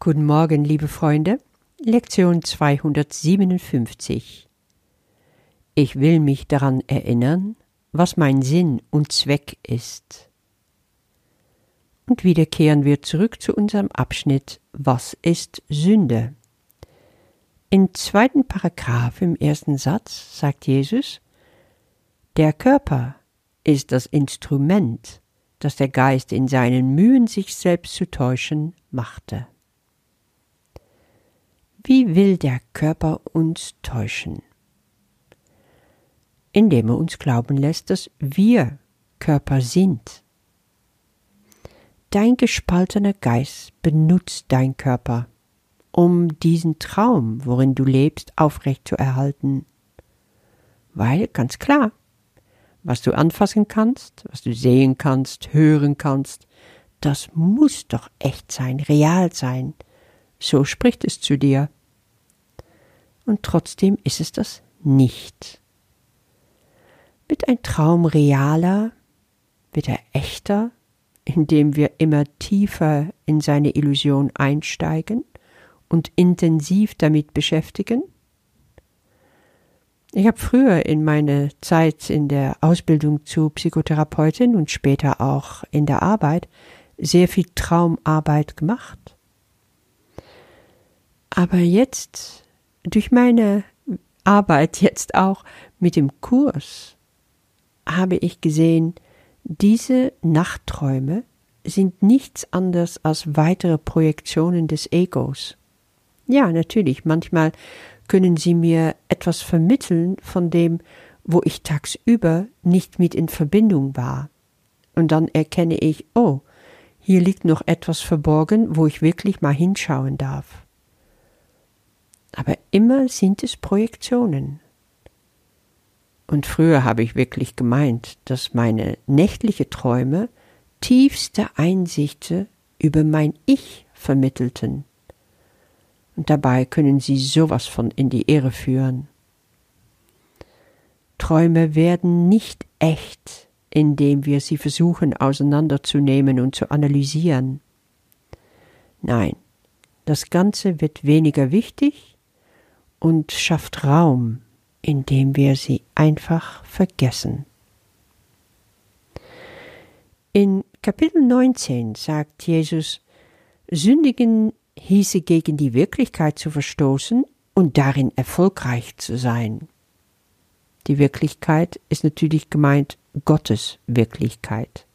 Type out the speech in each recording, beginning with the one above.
Guten Morgen, liebe Freunde. Lektion 257. Ich will mich daran erinnern, was mein Sinn und Zweck ist. Und wieder kehren wir zurück zu unserem Abschnitt Was ist Sünde? Im zweiten Paragraph im ersten Satz sagt Jesus, der Körper ist das Instrument, das der Geist in seinen Mühen, sich selbst zu täuschen, machte. Wie will der Körper uns täuschen? Indem er uns glauben lässt, dass wir Körper sind. Dein gespaltener Geist benutzt dein Körper, um diesen Traum, worin du lebst, aufrecht zu erhalten. Weil, ganz klar, was du anfassen kannst, was du sehen kannst, hören kannst, das muss doch echt sein, real sein. So spricht es zu dir und trotzdem ist es das nicht. Wird ein Traum realer, wird er echter, indem wir immer tiefer in seine Illusion einsteigen und intensiv damit beschäftigen? Ich habe früher in meiner Zeit in der Ausbildung zur Psychotherapeutin und später auch in der Arbeit sehr viel Traumarbeit gemacht. Aber jetzt durch meine Arbeit jetzt auch mit dem Kurs habe ich gesehen, diese Nachtträume sind nichts anderes als weitere Projektionen des Egos. Ja, natürlich, manchmal können sie mir etwas vermitteln von dem, wo ich tagsüber nicht mit in Verbindung war. Und dann erkenne ich, oh, hier liegt noch etwas verborgen, wo ich wirklich mal hinschauen darf aber immer sind es Projektionen. Und früher habe ich wirklich gemeint, dass meine nächtliche Träume tiefste Einsichten über mein Ich vermittelten. Und dabei können sie sowas von in die Irre führen. Träume werden nicht echt, indem wir sie versuchen auseinanderzunehmen und zu analysieren. Nein, das Ganze wird weniger wichtig und schafft Raum, indem wir sie einfach vergessen. In Kapitel 19 sagt Jesus, Sündigen hieße gegen die Wirklichkeit zu verstoßen und darin erfolgreich zu sein. Die Wirklichkeit ist natürlich gemeint Gottes Wirklichkeit.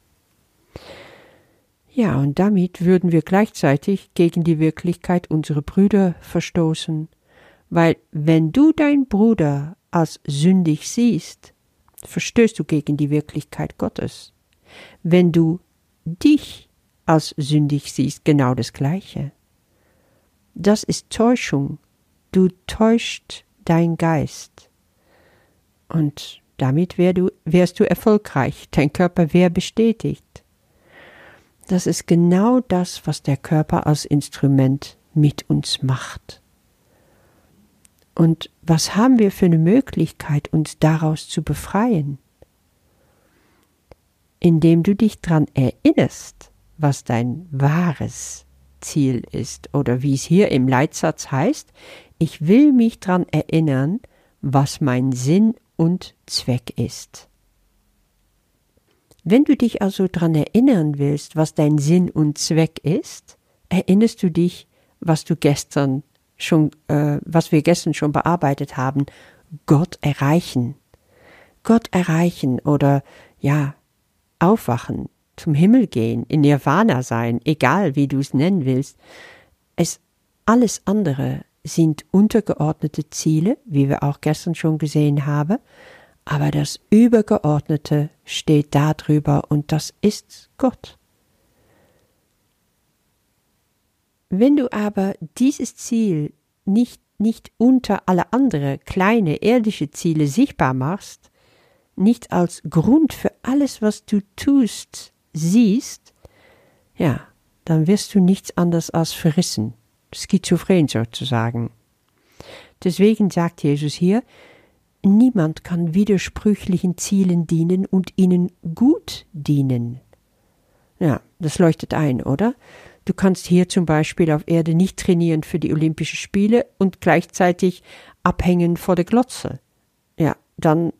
Ja, und damit würden wir gleichzeitig gegen die Wirklichkeit unserer Brüder verstoßen weil wenn du dein Bruder als sündig siehst, verstößt du gegen die Wirklichkeit Gottes. Wenn du dich als sündig siehst, genau das Gleiche. Das ist Täuschung. Du täuscht dein Geist. Und damit wärst du erfolgreich. Dein Körper wäre bestätigt. Das ist genau das, was der Körper als Instrument mit uns macht. Und was haben wir für eine Möglichkeit, uns daraus zu befreien? Indem du dich daran erinnerst, was dein wahres Ziel ist, oder wie es hier im Leitsatz heißt, ich will mich daran erinnern, was mein Sinn und Zweck ist. Wenn du dich also daran erinnern willst, was dein Sinn und Zweck ist, erinnerst du dich, was du gestern schon, äh, was wir gestern schon bearbeitet haben, Gott erreichen. Gott erreichen oder ja, aufwachen, zum Himmel gehen, in Nirvana sein, egal wie du es nennen willst. Es alles andere sind untergeordnete Ziele, wie wir auch gestern schon gesehen haben, aber das Übergeordnete steht darüber und das ist Gott. Wenn du aber dieses Ziel nicht, nicht unter alle andere kleine irdische Ziele sichtbar machst, nicht als Grund für alles, was du tust, siehst, ja, dann wirst du nichts anderes als verrissen, schizophren sozusagen. Deswegen sagt Jesus hier, niemand kann widersprüchlichen Zielen dienen und ihnen gut dienen. Ja, das leuchtet ein, oder? Du kannst hier zum Beispiel auf Erde nicht trainieren für die Olympischen Spiele und gleichzeitig abhängen vor der Glotze. Ja, dann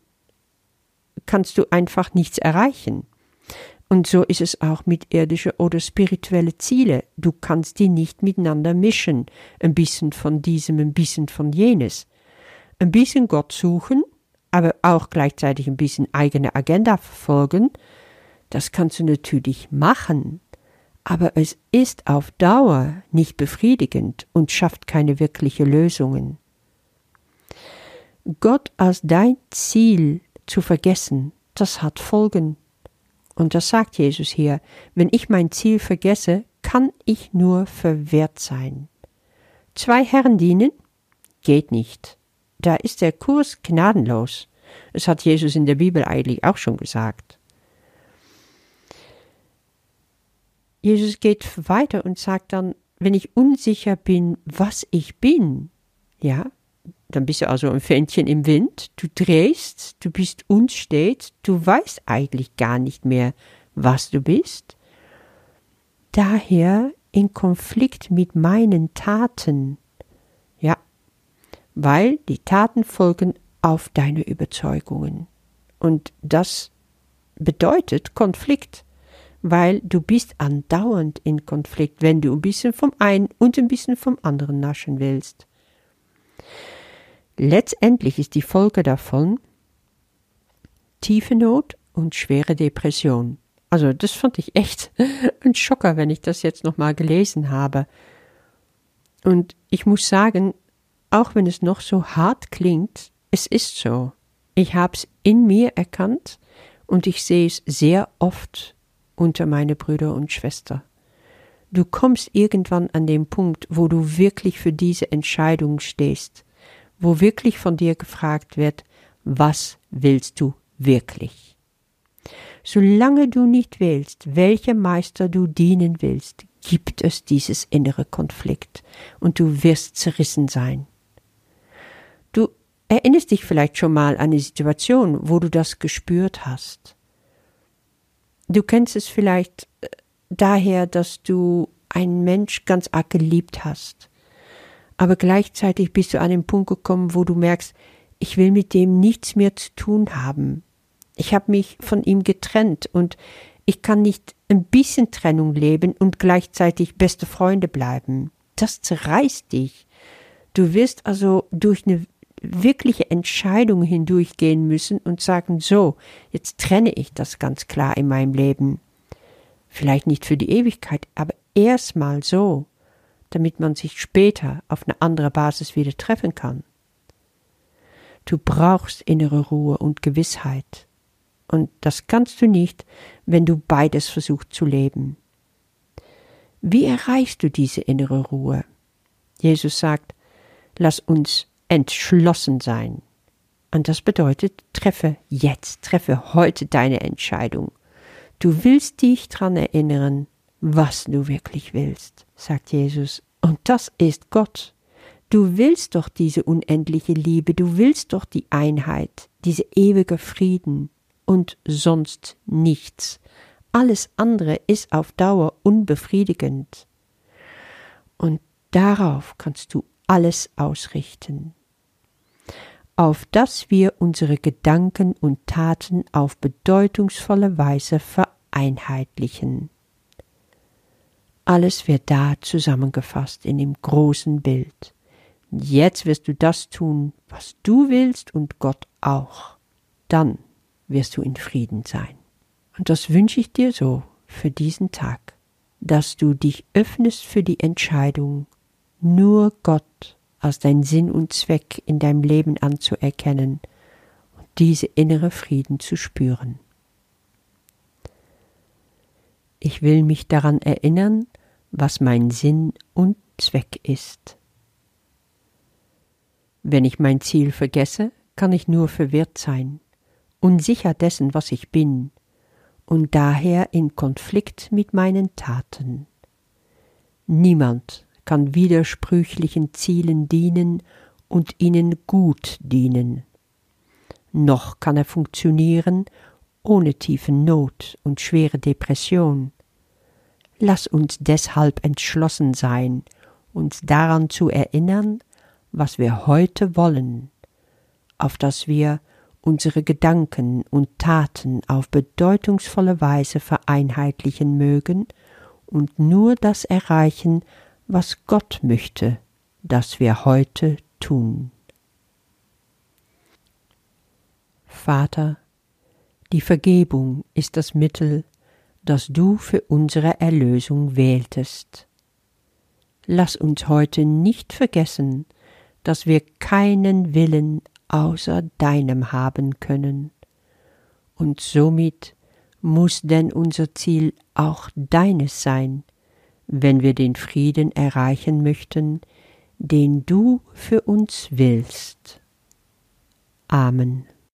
kannst du einfach nichts erreichen. Und so ist es auch mit irdische oder spirituelle Ziele. Du kannst die nicht miteinander mischen. Ein bisschen von diesem, ein bisschen von jenes. Ein bisschen Gott suchen, aber auch gleichzeitig ein bisschen eigene Agenda verfolgen, das kannst du natürlich machen. Aber es ist auf Dauer nicht befriedigend und schafft keine wirkliche Lösungen. Gott als dein Ziel zu vergessen, das hat Folgen. Und das sagt Jesus hier, wenn ich mein Ziel vergesse, kann ich nur verwehrt sein. Zwei Herren dienen? Geht nicht. Da ist der Kurs gnadenlos. Das hat Jesus in der Bibel eigentlich auch schon gesagt. Jesus geht weiter und sagt dann, wenn ich unsicher bin, was ich bin, ja, dann bist du also ein Fähnchen im Wind, du drehst, du bist unstet, du weißt eigentlich gar nicht mehr, was du bist. Daher in Konflikt mit meinen Taten. Ja, weil die Taten folgen auf deine Überzeugungen. Und das bedeutet Konflikt, weil du bist andauernd in Konflikt, wenn du ein bisschen vom einen und ein bisschen vom anderen naschen willst. Letztendlich ist die Folge davon tiefe Not und schwere Depression. Also das fand ich echt ein Schocker, wenn ich das jetzt nochmal gelesen habe. Und ich muss sagen, auch wenn es noch so hart klingt, es ist so. Ich habe es in mir erkannt und ich sehe es sehr oft unter meine Brüder und Schwestern. Du kommst irgendwann an den Punkt, wo du wirklich für diese Entscheidung stehst wo wirklich von dir gefragt wird, was willst du wirklich? Solange du nicht wählst, welcher Meister du dienen willst, gibt es dieses innere Konflikt und du wirst zerrissen sein. Du erinnerst dich vielleicht schon mal an eine Situation, wo du das gespürt hast. Du kennst es vielleicht äh, daher, dass du einen Mensch ganz arg geliebt hast aber gleichzeitig bist du an den Punkt gekommen, wo du merkst, ich will mit dem nichts mehr zu tun haben. Ich habe mich von ihm getrennt und ich kann nicht ein bisschen Trennung leben und gleichzeitig beste Freunde bleiben. Das zerreißt dich. Du wirst also durch eine wirkliche Entscheidung hindurchgehen müssen und sagen, so, jetzt trenne ich das ganz klar in meinem Leben. Vielleicht nicht für die Ewigkeit, aber erstmal so damit man sich später auf eine andere Basis wieder treffen kann. Du brauchst innere Ruhe und Gewissheit. Und das kannst du nicht, wenn du beides versuchst zu leben. Wie erreichst du diese innere Ruhe? Jesus sagt, lass uns entschlossen sein. Und das bedeutet, treffe jetzt, treffe heute deine Entscheidung. Du willst dich daran erinnern, was du wirklich willst, sagt Jesus. Und das ist Gott. Du willst doch diese unendliche Liebe, du willst doch die Einheit, diese ewige Frieden und sonst nichts. Alles andere ist auf Dauer unbefriedigend. Und darauf kannst du alles ausrichten. Auf dass wir unsere Gedanken und Taten auf bedeutungsvolle Weise vereinheitlichen. Alles wird da zusammengefasst in dem großen Bild. Jetzt wirst du das tun, was du willst und Gott auch. Dann wirst du in Frieden sein. Und das wünsche ich dir so für diesen Tag, dass du dich öffnest für die Entscheidung, nur Gott als dein Sinn und Zweck in deinem Leben anzuerkennen und diese innere Frieden zu spüren. Ich will mich daran erinnern, was mein Sinn und Zweck ist. Wenn ich mein Ziel vergesse, kann ich nur verwirrt sein, unsicher dessen, was ich bin, und daher in Konflikt mit meinen Taten. Niemand kann widersprüchlichen Zielen dienen und ihnen gut dienen. Noch kann er funktionieren ohne tiefe Not und schwere Depression. Lass uns deshalb entschlossen sein, uns daran zu erinnern, was wir heute wollen, auf dass wir unsere Gedanken und Taten auf bedeutungsvolle Weise vereinheitlichen mögen und nur das erreichen, was Gott möchte, dass wir heute tun. Vater, die Vergebung ist das Mittel, das du für unsere Erlösung wähltest. Lass uns heute nicht vergessen, dass wir keinen Willen außer deinem haben können, und somit muss denn unser Ziel auch deines sein, wenn wir den Frieden erreichen möchten, den du für uns willst. Amen.